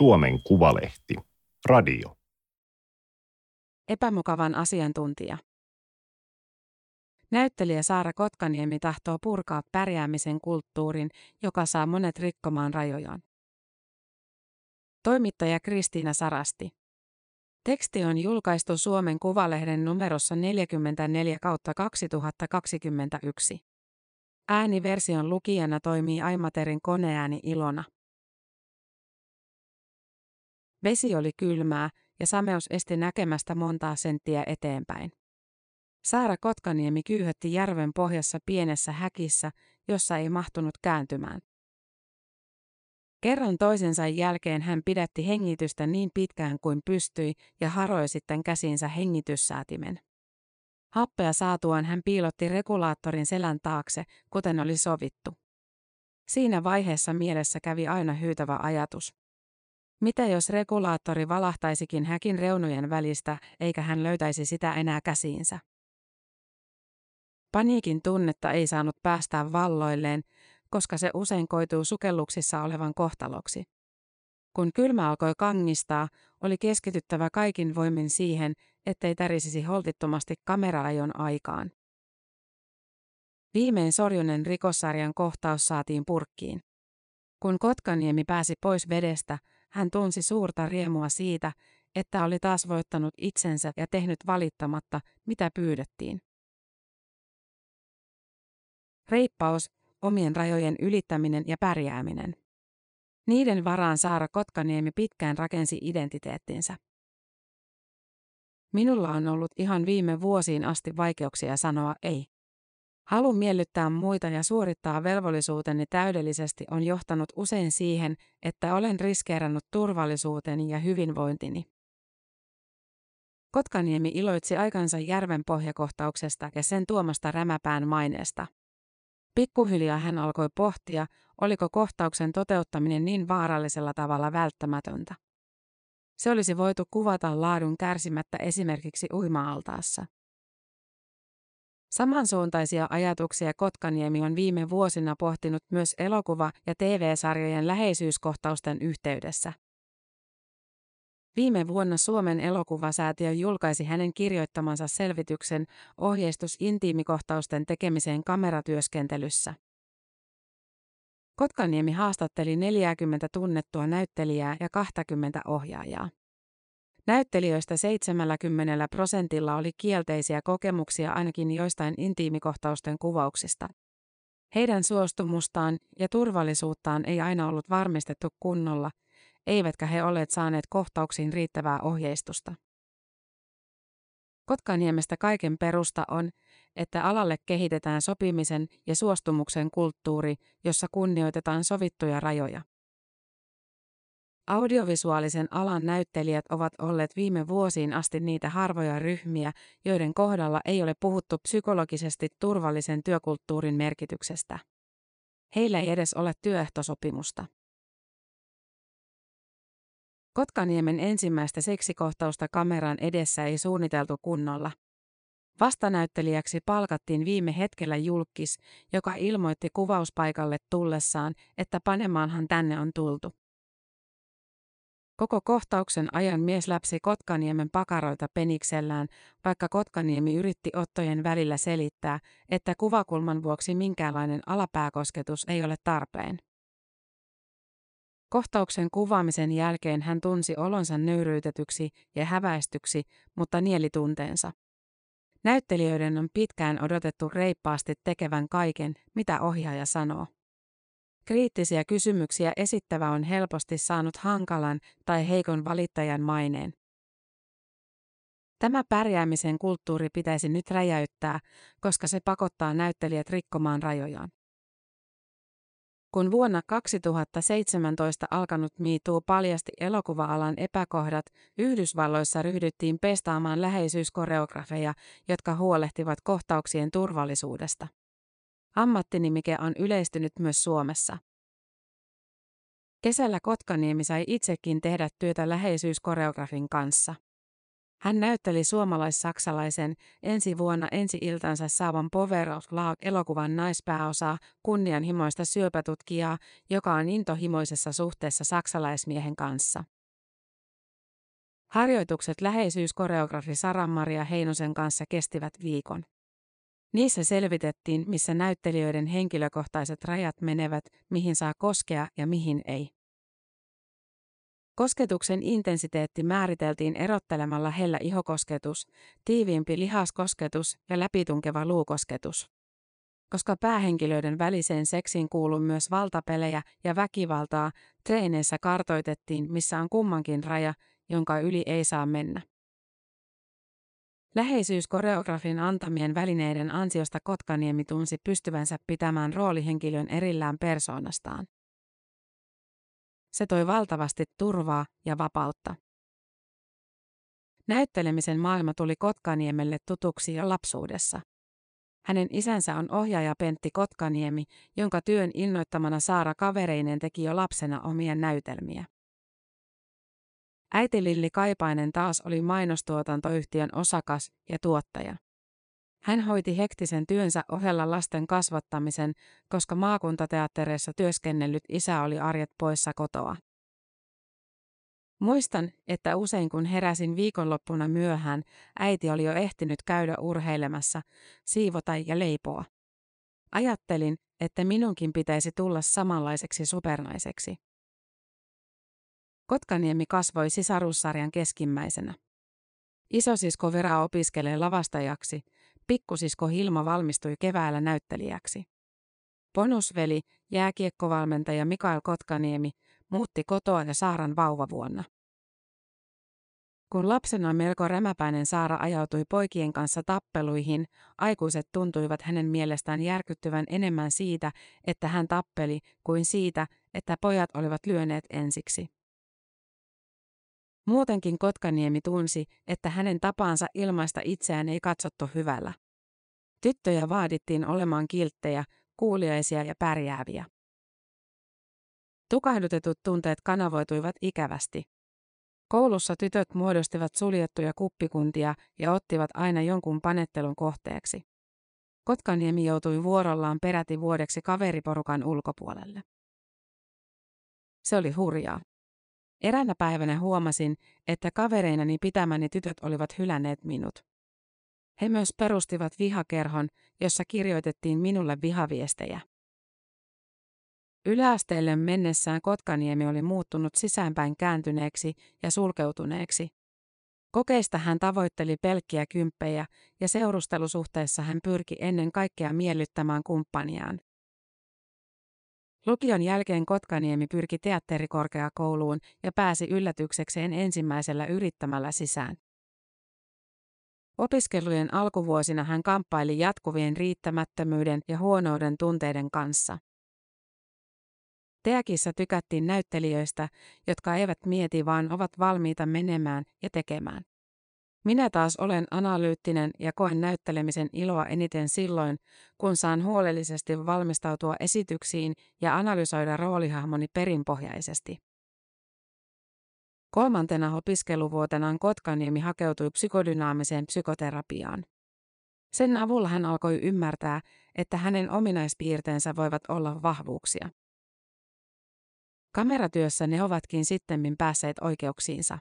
Suomen Kuvalehti. Radio. Epämukavan asiantuntija. Näyttelijä Saara Kotkaniemi tahtoo purkaa pärjäämisen kulttuurin, joka saa monet rikkomaan rajojaan. Toimittaja Kristiina Sarasti. Teksti on julkaistu Suomen Kuvalehden numerossa 44 kautta 2021. Ääniversion lukijana toimii Aimaterin koneääni Ilona. Vesi oli kylmää ja sameus esti näkemästä montaa senttiä eteenpäin. Saara Kotkaniemi kyyhötti järven pohjassa pienessä häkissä, jossa ei mahtunut kääntymään. Kerran toisensa jälkeen hän pidätti hengitystä niin pitkään kuin pystyi ja haroi sitten käsinsä hengityssäätimen. Happea saatuaan hän piilotti regulaattorin selän taakse, kuten oli sovittu. Siinä vaiheessa mielessä kävi aina hyytävä ajatus. Mitä jos regulaattori valahtaisikin häkin reunojen välistä, eikä hän löytäisi sitä enää käsiinsä? Paniikin tunnetta ei saanut päästää valloilleen, koska se usein koituu sukelluksissa olevan kohtaloksi. Kun kylmä alkoi kangistaa, oli keskityttävä kaikin voimin siihen, ettei tärisisi holtittomasti kameraajon aikaan. Viimein Sorjunen rikossarjan kohtaus saatiin purkkiin. Kun Kotkaniemi pääsi pois vedestä, hän tunsi suurta riemua siitä, että oli taas voittanut itsensä ja tehnyt valittamatta, mitä pyydettiin. Reippaus, omien rajojen ylittäminen ja pärjääminen. Niiden varaan Saara Kotkaniemi pitkään rakensi identiteettinsä. Minulla on ollut ihan viime vuosiin asti vaikeuksia sanoa ei. Halu miellyttää muita ja suorittaa velvollisuuteni täydellisesti on johtanut usein siihen, että olen riskeerannut turvallisuuteni ja hyvinvointini. Kotkaniemi iloitsi aikansa järven pohjakohtauksesta ja sen tuomasta rämäpään maineesta. Pikkuhiljaa hän alkoi pohtia, oliko kohtauksen toteuttaminen niin vaarallisella tavalla välttämätöntä. Se olisi voitu kuvata laadun kärsimättä esimerkiksi uima-altaassa. Samansuuntaisia ajatuksia Kotkaniemi on viime vuosina pohtinut myös elokuva- ja TV-sarjojen läheisyyskohtausten yhteydessä. Viime vuonna Suomen elokuvasäätiö julkaisi hänen kirjoittamansa selvityksen ohjeistus intiimikohtausten tekemiseen kameratyöskentelyssä. Kotkaniemi haastatteli 40 tunnettua näyttelijää ja 20 ohjaajaa. Näyttelijöistä 70 prosentilla oli kielteisiä kokemuksia ainakin joistain intiimikohtausten kuvauksista. Heidän suostumustaan ja turvallisuuttaan ei aina ollut varmistettu kunnolla, eivätkä he olleet saaneet kohtauksiin riittävää ohjeistusta. Kotkaniemestä kaiken perusta on, että alalle kehitetään sopimisen ja suostumuksen kulttuuri, jossa kunnioitetaan sovittuja rajoja. Audiovisuaalisen alan näyttelijät ovat olleet viime vuosiin asti niitä harvoja ryhmiä, joiden kohdalla ei ole puhuttu psykologisesti turvallisen työkulttuurin merkityksestä. Heillä ei edes ole työehtosopimusta. Kotkaniemen ensimmäistä seksikohtausta kameran edessä ei suunniteltu kunnolla. Vastanäyttelijäksi palkattiin viime hetkellä julkis, joka ilmoitti kuvauspaikalle tullessaan, että panemaanhan tänne on tultu. Koko kohtauksen ajan mies läpsi Kotkaniemen pakaroita peniksellään, vaikka Kotkaniemi yritti ottojen välillä selittää, että kuvakulman vuoksi minkäänlainen alapääkosketus ei ole tarpeen. Kohtauksen kuvaamisen jälkeen hän tunsi olonsa nöyryytetyksi ja häväistyksi, mutta nieli tunteensa. Näyttelijöiden on pitkään odotettu reippaasti tekevän kaiken, mitä ohjaaja sanoo. Kriittisiä kysymyksiä esittävä on helposti saanut hankalan tai heikon valittajan maineen. Tämä pärjäämisen kulttuuri pitäisi nyt räjäyttää, koska se pakottaa näyttelijät rikkomaan rajojaan. Kun vuonna 2017 alkanut MeToo paljasti elokuva-alan epäkohdat, Yhdysvalloissa ryhdyttiin pestaamaan läheisyyskoreografeja, jotka huolehtivat kohtauksien turvallisuudesta. Ammattinimike on yleistynyt myös Suomessa. Kesällä Kotkaniemi sai itsekin tehdä työtä läheisyyskoreografin kanssa. Hän näytteli suomalais-saksalaisen ensi vuonna ensi-iltansa saavan Power of Love-elokuvan naispääosaa kunnianhimoista syöpätutkijaa, joka on intohimoisessa suhteessa saksalaismiehen kanssa. Harjoitukset läheisyyskoreografi Sara-Maria Heinosen kanssa kestivät viikon. Niissä selvitettiin, missä näyttelijöiden henkilökohtaiset rajat menevät, mihin saa koskea ja mihin ei. Kosketuksen intensiteetti määriteltiin erottelemalla hellä ihokosketus, tiiviimpi lihaskosketus ja läpitunkeva luukosketus. Koska päähenkilöiden väliseen seksiin kuuluu myös valtapelejä ja väkivaltaa, treeneissä kartoitettiin, missä on kummankin raja, jonka yli ei saa mennä. Läheisyyskoreografin antamien välineiden ansiosta Kotkaniemi tunsi pystyvänsä pitämään roolihenkilön erillään persoonastaan. Se toi valtavasti turvaa ja vapautta. Näyttelemisen maailma tuli Kotkaniemelle tutuksi jo lapsuudessa. Hänen isänsä on ohjaaja Pentti Kotkaniemi, jonka työn innoittamana Saara kavereinen teki jo lapsena omia näytelmiä. Äiti Lilli Kaipainen taas oli mainostuotantoyhtiön osakas ja tuottaja. Hän hoiti hektisen työnsä ohella lasten kasvattamisen, koska maakuntateattereissa työskennellyt isä oli arjet poissa kotoa. Muistan, että usein kun heräsin viikonloppuna myöhään, äiti oli jo ehtinyt käydä urheilemassa, siivota ja leipoa. Ajattelin, että minunkin pitäisi tulla samanlaiseksi supernaiseksi. Kotkaniemi kasvoi sisarussarjan keskimmäisenä. Isosisko Vera opiskelee lavastajaksi, pikkusisko Hilma valmistui keväällä näyttelijäksi. Ponusveli, jääkiekkovalmentaja Mikael Kotkaniemi, muutti kotoa ja Saaran vauvavuonna. Kun lapsena melko rämäpäinen Saara ajautui poikien kanssa tappeluihin, aikuiset tuntuivat hänen mielestään järkyttyvän enemmän siitä, että hän tappeli, kuin siitä, että pojat olivat lyöneet ensiksi. Muutenkin Kotkaniemi tunsi, että hänen tapaansa ilmaista itseään ei katsottu hyvällä. Tyttöjä vaadittiin olemaan kilttejä, kuuliaisia ja pärjääviä. Tukahdutetut tunteet kanavoituivat ikävästi. Koulussa tytöt muodostivat suljettuja kuppikuntia ja ottivat aina jonkun panettelun kohteeksi. Kotkaniemi joutui vuorollaan peräti vuodeksi kaveriporukan ulkopuolelle. Se oli hurjaa. Eräänä päivänä huomasin, että kavereinani pitämäni tytöt olivat hylänneet minut. He myös perustivat vihakerhon, jossa kirjoitettiin minulle vihaviestejä. Yläasteelle mennessään Kotkaniemi oli muuttunut sisäänpäin kääntyneeksi ja sulkeutuneeksi. Kokeista hän tavoitteli pelkkiä kymppejä ja seurustelusuhteessa hän pyrki ennen kaikkea miellyttämään kumppaniaan. Lukion jälkeen Kotkaniemi pyrki teatterikorkeakouluun ja pääsi yllätyksekseen ensimmäisellä yrittämällä sisään. Opiskelujen alkuvuosina hän kamppaili jatkuvien riittämättömyyden ja huonouden tunteiden kanssa. Teakissa tykättiin näyttelijöistä, jotka eivät mieti vaan ovat valmiita menemään ja tekemään. Minä taas olen analyyttinen ja koen näyttelemisen iloa eniten silloin, kun saan huolellisesti valmistautua esityksiin ja analysoida roolihahmoni perinpohjaisesti. Kolmantena opiskeluvuotenaan Kotkaniemi hakeutui psykodynaamiseen psykoterapiaan. Sen avulla hän alkoi ymmärtää, että hänen ominaispiirteensä voivat olla vahvuuksia. Kameratyössä ne ovatkin sittemmin päässeet oikeuksiinsa.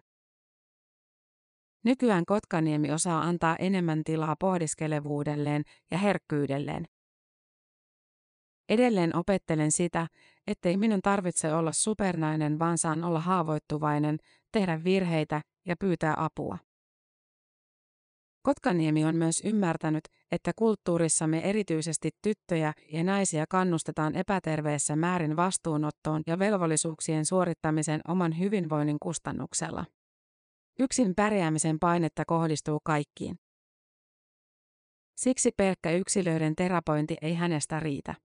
Nykyään Kotkaniemi osaa antaa enemmän tilaa pohdiskelevuudelleen ja herkkyydelleen. Edelleen opettelen sitä, ettei minun tarvitse olla supernainen, vaan saan olla haavoittuvainen, tehdä virheitä ja pyytää apua. Kotkaniemi on myös ymmärtänyt, että kulttuurissamme erityisesti tyttöjä ja naisia kannustetaan epäterveessä määrin vastuunottoon ja velvollisuuksien suorittamisen oman hyvinvoinnin kustannuksella. Yksin pärjäämisen painetta kohdistuu kaikkiin. Siksi pelkkä yksilöiden terapointi ei hänestä riitä.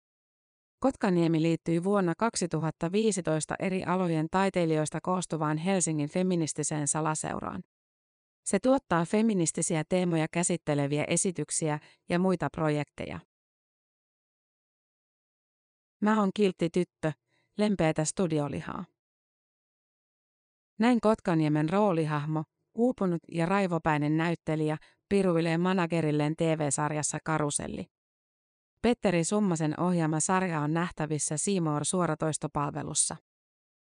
Kotkaniemi liittyi vuonna 2015 eri alojen taiteilijoista koostuvaan Helsingin feministiseen salaseuraan. Se tuottaa feministisiä teemoja käsitteleviä esityksiä ja muita projekteja. Mä oon kiltti tyttö, lempeätä studiolihaa. Näin Kotkaniemen roolihahmo, Uupunut ja raivopäinen näyttelijä piruilee managerilleen TV-sarjassa Karuselli. Petteri Summasen ohjaama sarja on nähtävissä Seymour suoratoistopalvelussa.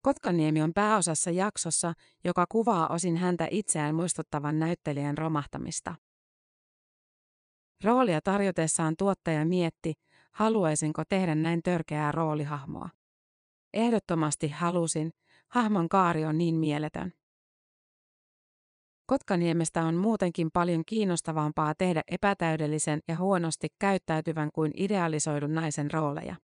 Kotkaniemi on pääosassa jaksossa, joka kuvaa osin häntä itseään muistuttavan näyttelijän romahtamista. Roolia tarjotessaan tuottaja mietti, haluaisinko tehdä näin törkeää roolihahmoa. Ehdottomasti halusin, hahmon kaari on niin mieletön. Kotkaniemestä on muutenkin paljon kiinnostavampaa tehdä epätäydellisen ja huonosti käyttäytyvän kuin idealisoidun naisen rooleja.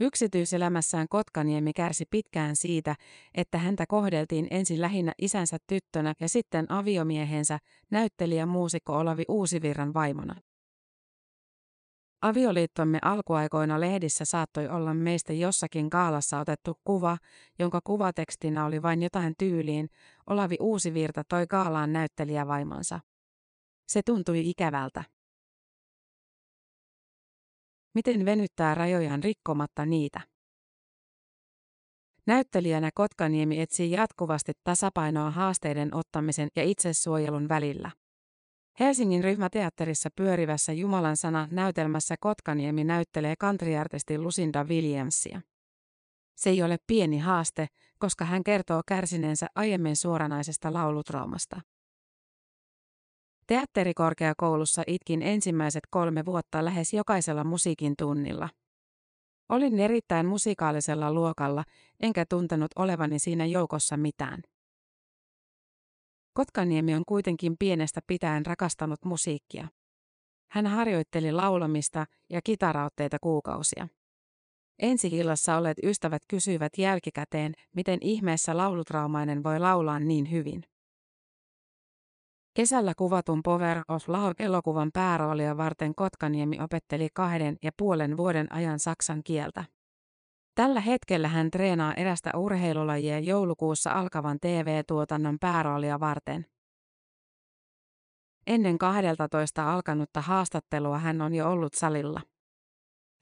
Yksityiselämässään Kotkaniemi kärsi pitkään siitä, että häntä kohdeltiin ensin lähinnä isänsä tyttönä ja sitten aviomiehensä, näyttelijä muusikko Olavi Uusivirran vaimona. Avioliittomme alkuaikoina lehdissä saattoi olla meistä jossakin kaalassa otettu kuva, jonka kuvatekstinä oli vain jotain tyyliin, Olavi Uusivirta toi kaalaan näyttelijävaimonsa. Se tuntui ikävältä. Miten venyttää rajojaan rikkomatta niitä? Näyttelijänä Kotkaniemi etsii jatkuvasti tasapainoa haasteiden ottamisen ja itsesuojelun välillä. Helsingin ryhmäteatterissa pyörivässä Jumalan sana näytelmässä Kotkaniemi näyttelee kantriartisti Lucinda Williamsia. Se ei ole pieni haaste, koska hän kertoo kärsineensä aiemmin suoranaisesta laulutraumasta. Teatterikorkeakoulussa itkin ensimmäiset kolme vuotta lähes jokaisella musiikin tunnilla. Olin erittäin musikaalisella luokalla, enkä tuntenut olevani siinä joukossa mitään. Kotkaniemi on kuitenkin pienestä pitäen rakastanut musiikkia. Hän harjoitteli laulamista ja kitarautteita kuukausia. Ensi illassa olleet ystävät kysyivät jälkikäteen, miten ihmeessä laulutraumainen voi laulaa niin hyvin. Kesällä kuvatun Power of Love-elokuvan pääroolia varten Kotkaniemi opetteli kahden ja puolen vuoden ajan saksan kieltä. Tällä hetkellä hän treenaa erästä urheilulajia joulukuussa alkavan TV-tuotannon pääroolia varten. Ennen 12 alkanutta haastattelua hän on jo ollut salilla.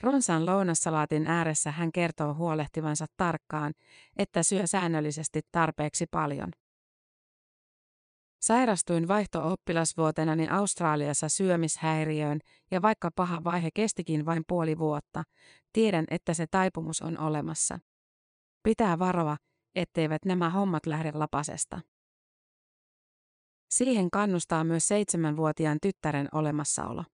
Ronsan lounassalaatin ääressä hän kertoo huolehtivansa tarkkaan, että syö säännöllisesti tarpeeksi paljon. Sairastuin vaihto-oppilasvuotenani Australiassa syömishäiriöön ja vaikka paha vaihe kestikin vain puoli vuotta, tiedän, että se taipumus on olemassa. Pitää varoa, etteivät nämä hommat lähde lapasesta. Siihen kannustaa myös seitsemänvuotiaan tyttären olemassaolo.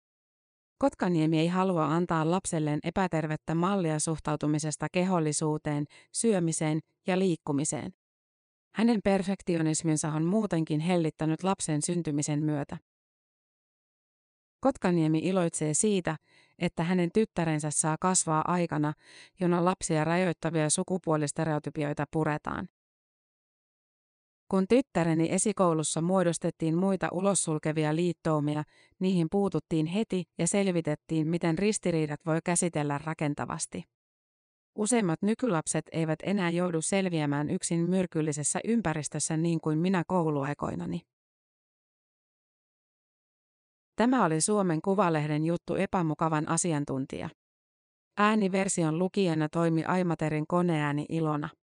Kotkaniemi ei halua antaa lapselleen epätervettä mallia suhtautumisesta kehollisuuteen, syömiseen ja liikkumiseen. Hänen perfektionisminsa on muutenkin hellittänyt lapsen syntymisen myötä. Kotkaniemi iloitsee siitä, että hänen tyttärensä saa kasvaa aikana, jona lapsia rajoittavia sukupuolistereotypioita puretaan. Kun tyttäreni esikoulussa muodostettiin muita ulossulkevia liittoumia, niihin puututtiin heti ja selvitettiin, miten ristiriidat voi käsitellä rakentavasti. Useimmat nykylapset eivät enää joudu selviämään yksin myrkyllisessä ympäristössä niin kuin minä kouluaikoinani. Tämä oli Suomen Kuvalehden juttu epämukavan asiantuntija. Ääniversion lukijana toimi Aimaterin koneääni Ilona.